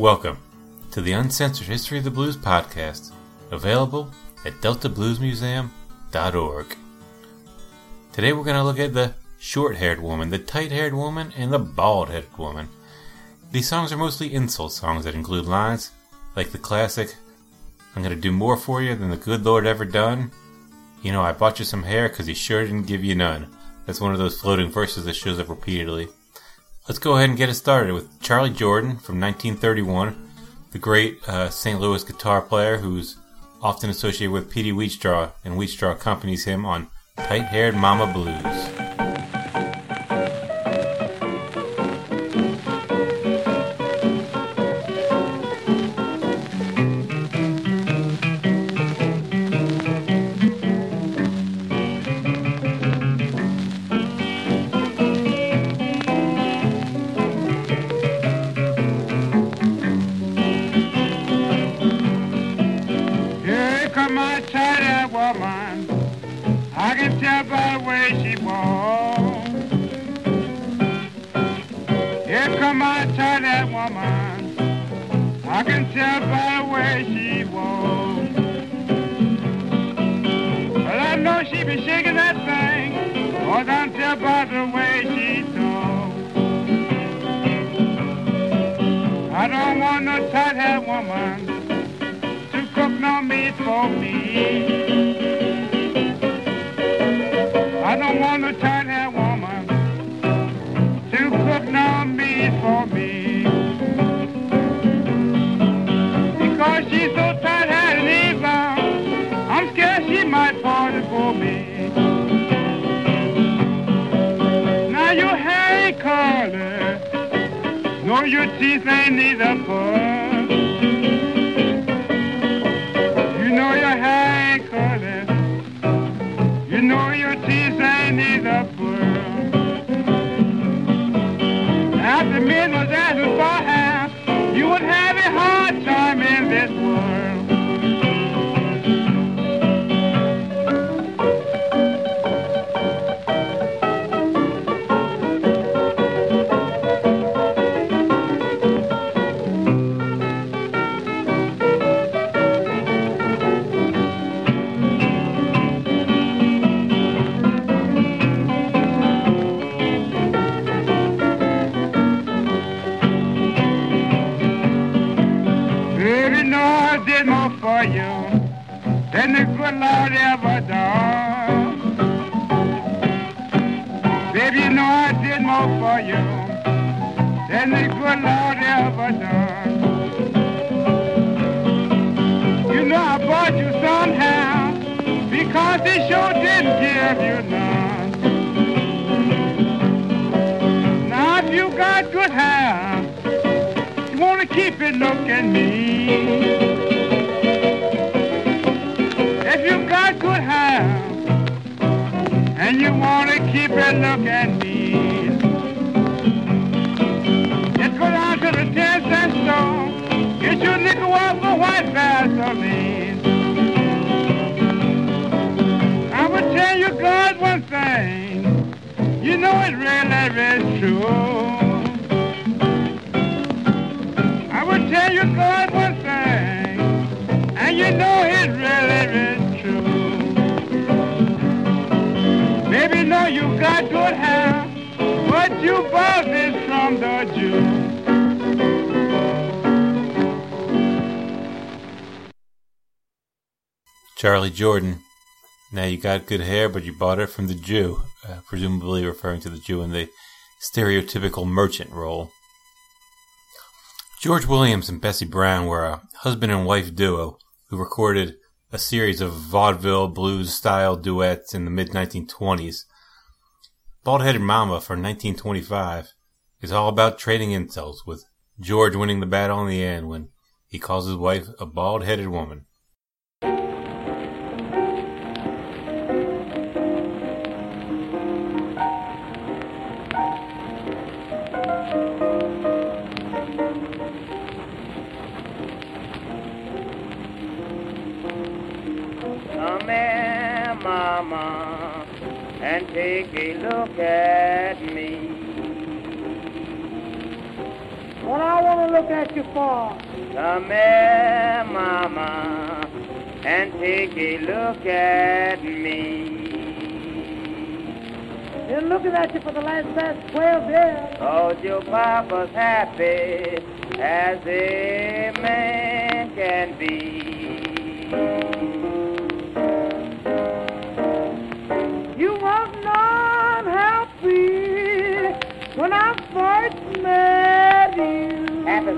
Welcome to the Uncensored History of the Blues podcast, available at deltabluesmuseum.org. Today we're going to look at the short haired woman, the tight haired woman, and the bald headed woman. These songs are mostly insult songs that include lines like the classic, I'm going to do more for you than the good Lord ever done. You know, I bought you some hair because he sure didn't give you none. That's one of those floating verses that shows up repeatedly. Let's go ahead and get it started with Charlie Jordan from 1931, the great uh, St. Louis guitar player who's often associated with Peetie Wheatstraw, and Wheatstraw accompanies him on Tight Haired Mama Blues. I can tell by the way she talks. I don't want no tight-haired woman to cook no meat for me. I don't want a tight-haired nor your teeth ain't neither puffed. I did more for you than the good Lord ever done. Baby, you know I did more for you than the good Lord ever done. You know I bought you somehow because he sure didn't give you none. You wanna keep it looking mean. If you got good hair and you wanna keep it looking mean, just go down to the ten cent store, get your nickel off the white Vaseline. I will tell you God one thing, you know it really is true. You one thing, and you know it really true. Baby, you got good hair, but you bought this from the Jew. Charlie Jordan. Now you got good hair, but you bought it from the Jew, uh, presumably referring to the Jew in the stereotypical merchant role. George Williams and Bessie Brown were a husband and wife duo who recorded a series of vaudeville blues style duets in the mid 1920s. Bald Headed Mama for 1925 is all about trading insults, with George winning the battle in the end when he calls his wife a bald headed woman. And take a look at me. What I want to look at you for? Come here, Mama, and take a look at me. Been looking at you for the last past 12 years. Cause your papa's happy as a man can be.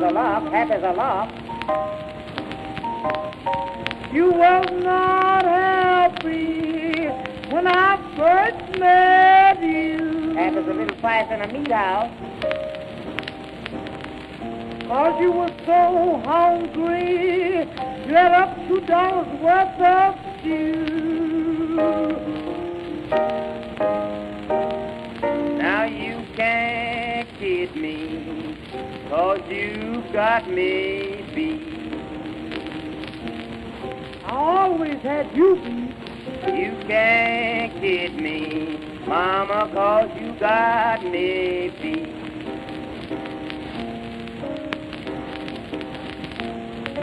A laugh, happy's a laugh. You was not happy when I first met you. Happy's a little price in a meat house. Cause you were so hungry, you had up two dollars worth of stew. Got me beat. I always had you beat. You can't kid me, Mama, cause you got me beat.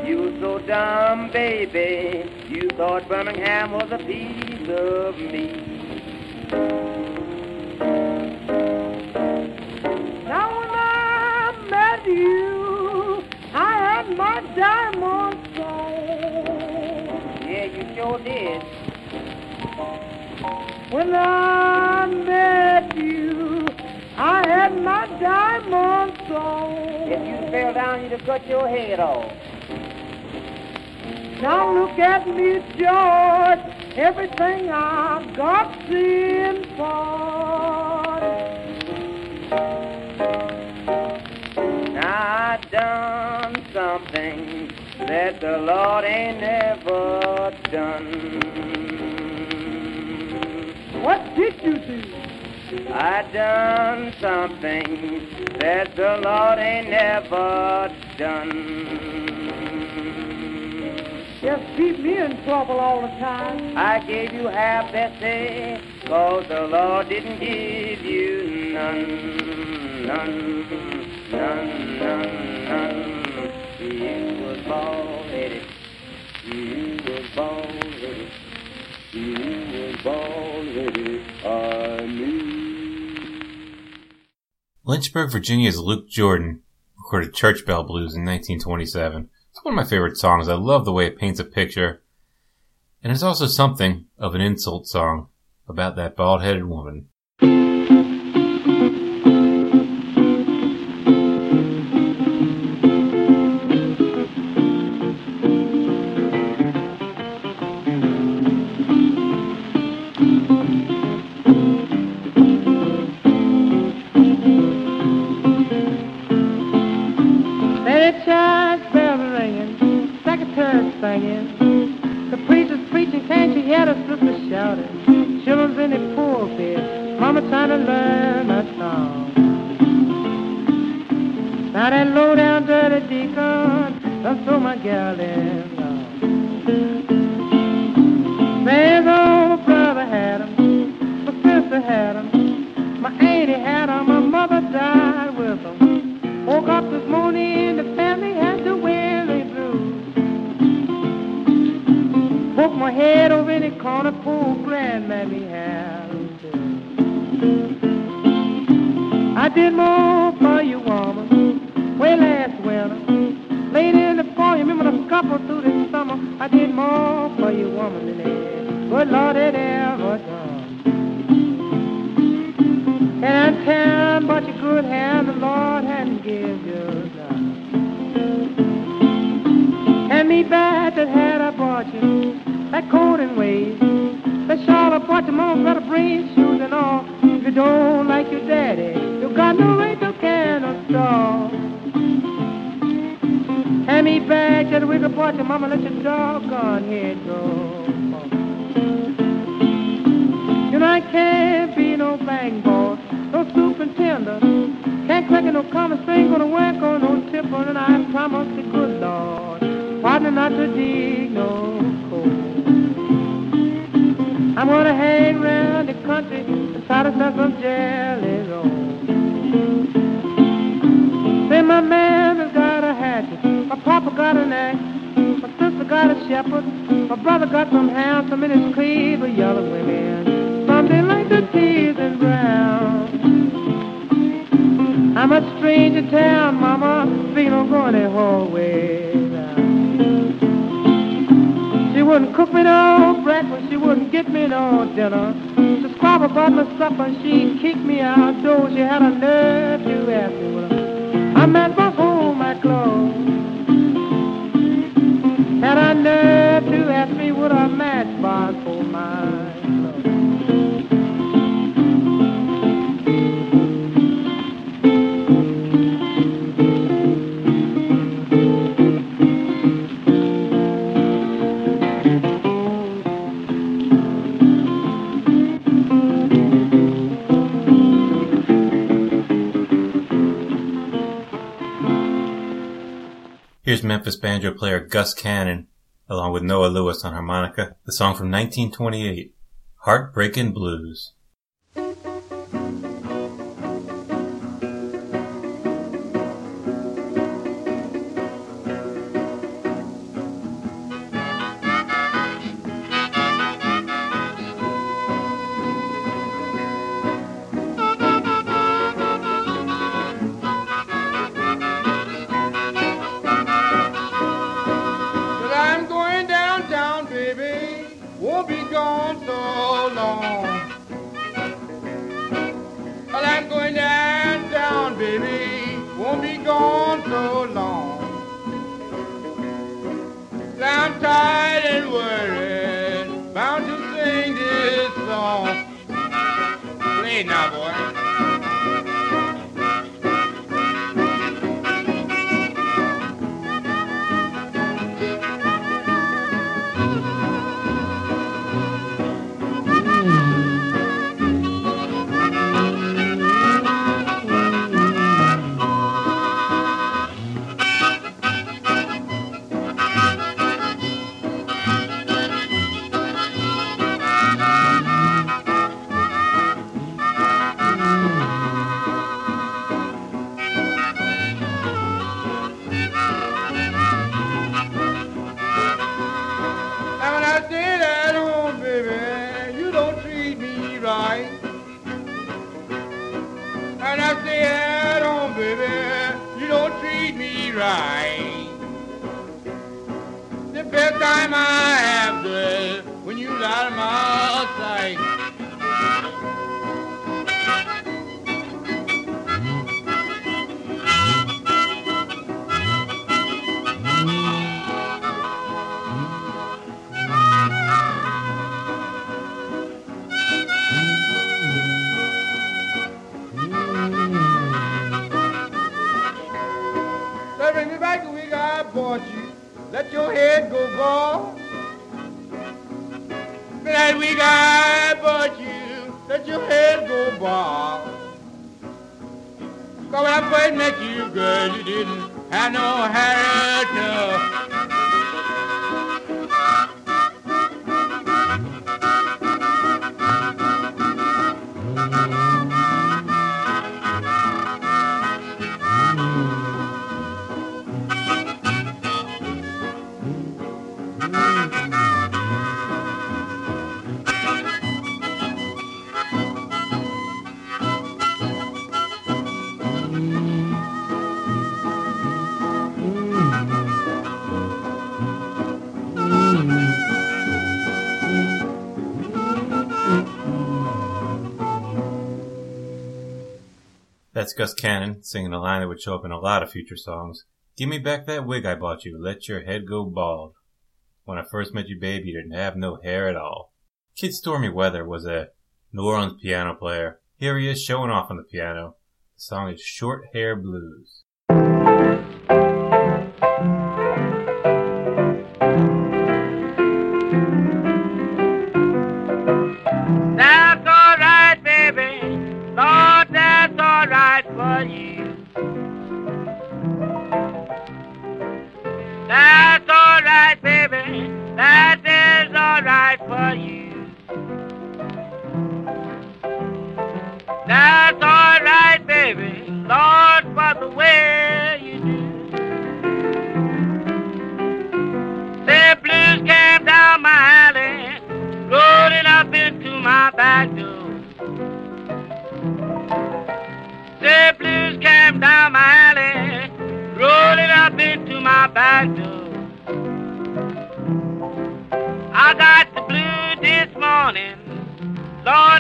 You were so dumb, baby, you thought Birmingham was a piece of me. When I met you, I had my diamonds on. If you fell down, you'd have cut your head off. Now look at me, George. Everything I've got's in for. Now I done something that the Lord ain't never done. What did you do? I done something that the Lord ain't never done. Just keep me in trouble all the time. I gave you half that day, cause the Lord didn't give you none, none, none, none, none. You was bald-headed, you was bald-headed, you I. Lynchburg, Virginia's Luke Jordan recorded Church Bell Blues in 1927. It's one of my favorite songs. I love the way it paints a picture. And it's also something of an insult song about that bald headed woman. Pulpit, mama trying to learn a song. Now that low down dirty deacon, done throw my gal in love. There's old brother had him, my sister had him, my auntie had him, my mother died with him. Woke up this morning, the family had to wear weary blues. Poked my head over in the corner, poor I did more for you, woman, way last winter. Late in the fall, you remember the couple through the summer. I did more for you, woman, than that. Good Lord had ever done. And I tell but your good hand the Lord hadn't give you none. And me bad that had I bought you that coat and waist, that shawl I bought your mom got a brain shoes and all. You don't like your daddy, you got no right to can of straw. And me back that wig I bought your mama let your doggone head go. You know I can't be no bank boss, no superintendent. Can't crack no common string, gonna work on no tip tipper, and I promise the good Lord, partner not to dig no coal. I'm gonna hang around the country to sell some jelly roll. Say my man has got a hatchet. My papa got an axe. My sister got a shepherd. My brother got some hounds. Some in his cleave yellow women. Some they like the tears and brown. I'm a stranger town, mama. Feeling on going that whole way. She wouldn't cook me no breakfast, she wouldn't get me no dinner. Squabble about my supper, she kicked me outdoors. She had a nerve to ask me what I meant Banjo player Gus Cannon, along with Noah Lewis on harmonica, the song from 1928, Heartbreaking Blues. Now, boy. Let your head go bald. That week I bought you. Let your head go bald. Cause when I first met you, girl, you didn't have no hair at all. That's Gus Cannon singing a line that would show up in a lot of future songs. Give me back that wig I bought you. Let your head go bald. When I first met you, babe, you didn't have no hair at all. Kid Stormy Weather was a New Orleans piano player. Here he is showing off on the piano. The song is Short Hair Blues.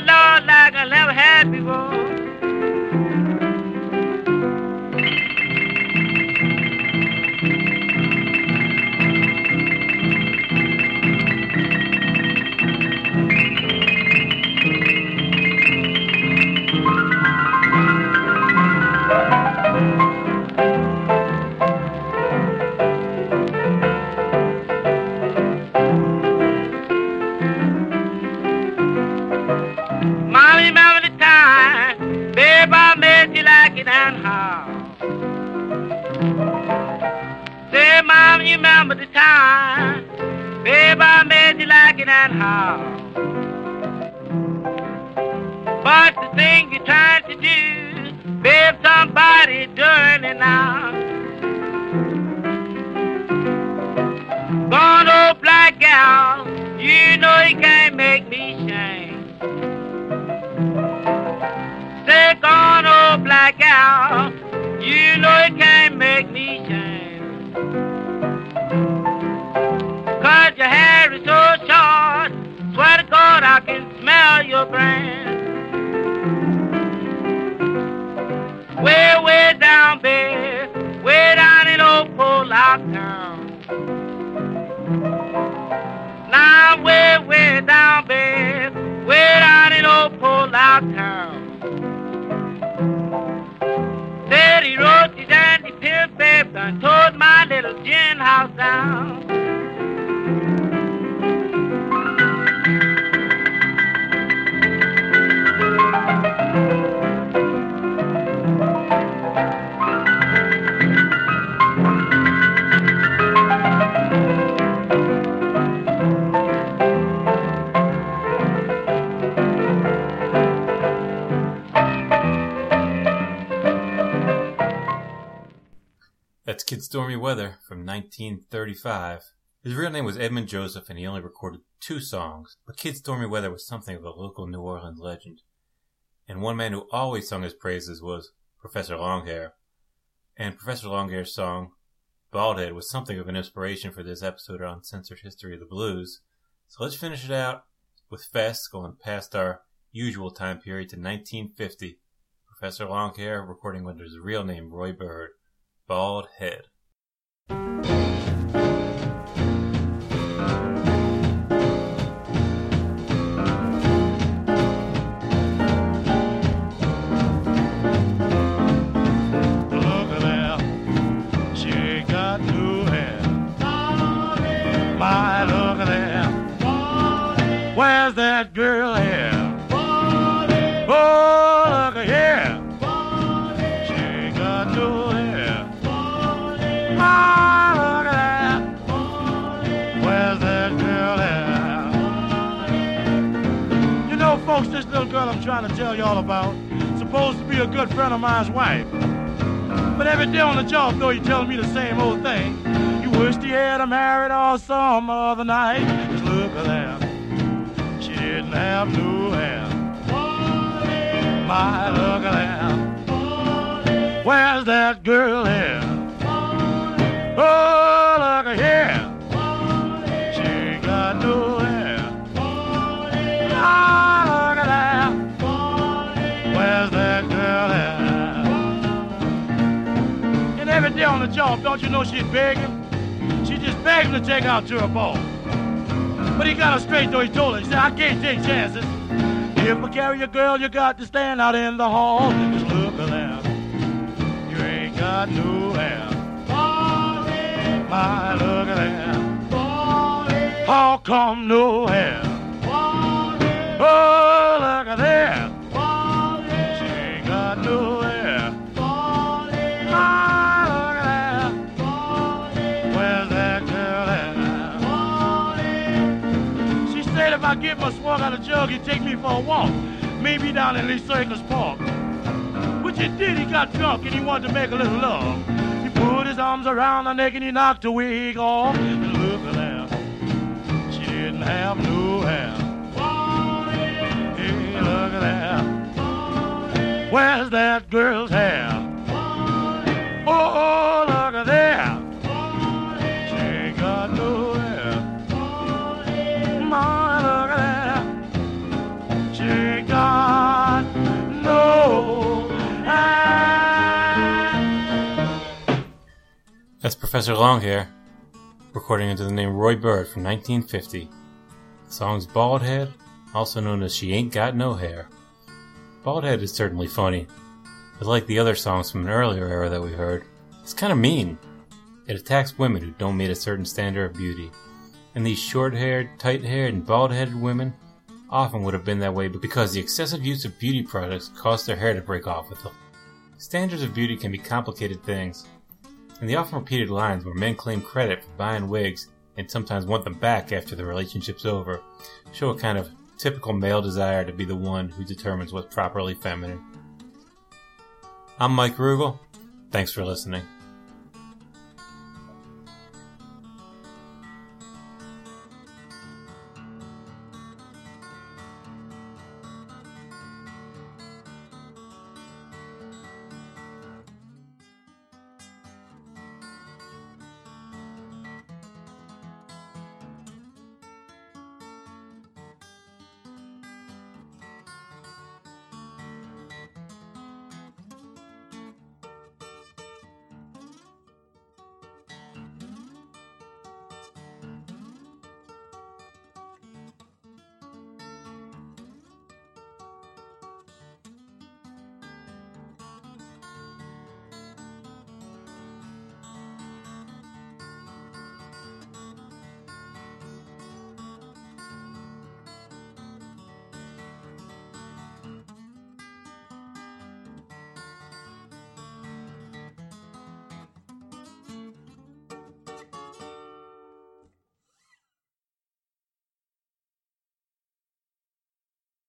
Lord, like I never had before. And how. But the thing you're trying to do, babe, somebody doing it now. Gone old black gal, you know you can't make me shame. Say, gone old black gal, you know you can't make me shame. I can smell your brand. Way, way down, babe, way down in old Pollock town. Now way, way down, babe, way down in old Pollock town. He wrote his Andy Pill, babe, done tore my little gin house down. That's Kid Stormy Weather from 1935. His real name was Edmund Joseph, and he only recorded two songs. But Kid Stormy Weather was something of a local New Orleans legend. And one man who always sung his praises was Professor Longhair. And Professor Longhair's song, Baldhead, was something of an inspiration for this episode on Censored History of the Blues. So let's finish it out with Fess going past our usual time period to 1950. Professor Longhair recording under his real name, Roy Byrd. Bald Head. That. She girl I'm trying to tell y'all about supposed to be a good friend of mine's wife. But every day on the job, though, you're telling me the same old thing. You wish you had a married or some other night. Just look at that. She didn't have no hair. My, look at that. Where's that girl here? Don't you know she's begging? She just begged him to take out to a ball. But he got her straight though, he told her. He said, I can't take chances. If I carry a girl, you got to stand out in the hall. and Just look at that. You ain't got no hair. My, look at that. How come no hair? My swung out of jug, he'd take me for a walk. Maybe down in Lee Circle Park. Which he did, he got drunk and he wanted to make a little love. He put his arms around her neck and he knocked her wig off. And look at that. She didn't have no hair. Hey, look at that. Where's that girl's hair? Oh, Professor Longhair, recording under the name Roy Byrd from 1950. The song's Bald Head, also known as She Ain't Got No Hair. Bald Head is certainly funny, but like the other songs from an earlier era that we heard, it's kind of mean. It attacks women who don't meet a certain standard of beauty. And these short haired, tight haired, and bald headed women often would have been that way because the excessive use of beauty products caused their hair to break off with them. Standards of beauty can be complicated things, and the often repeated lines where men claim credit for buying wigs and sometimes want them back after the relationship's over show a kind of typical male desire to be the one who determines what's properly feminine. I'm Mike Rugel. Thanks for listening.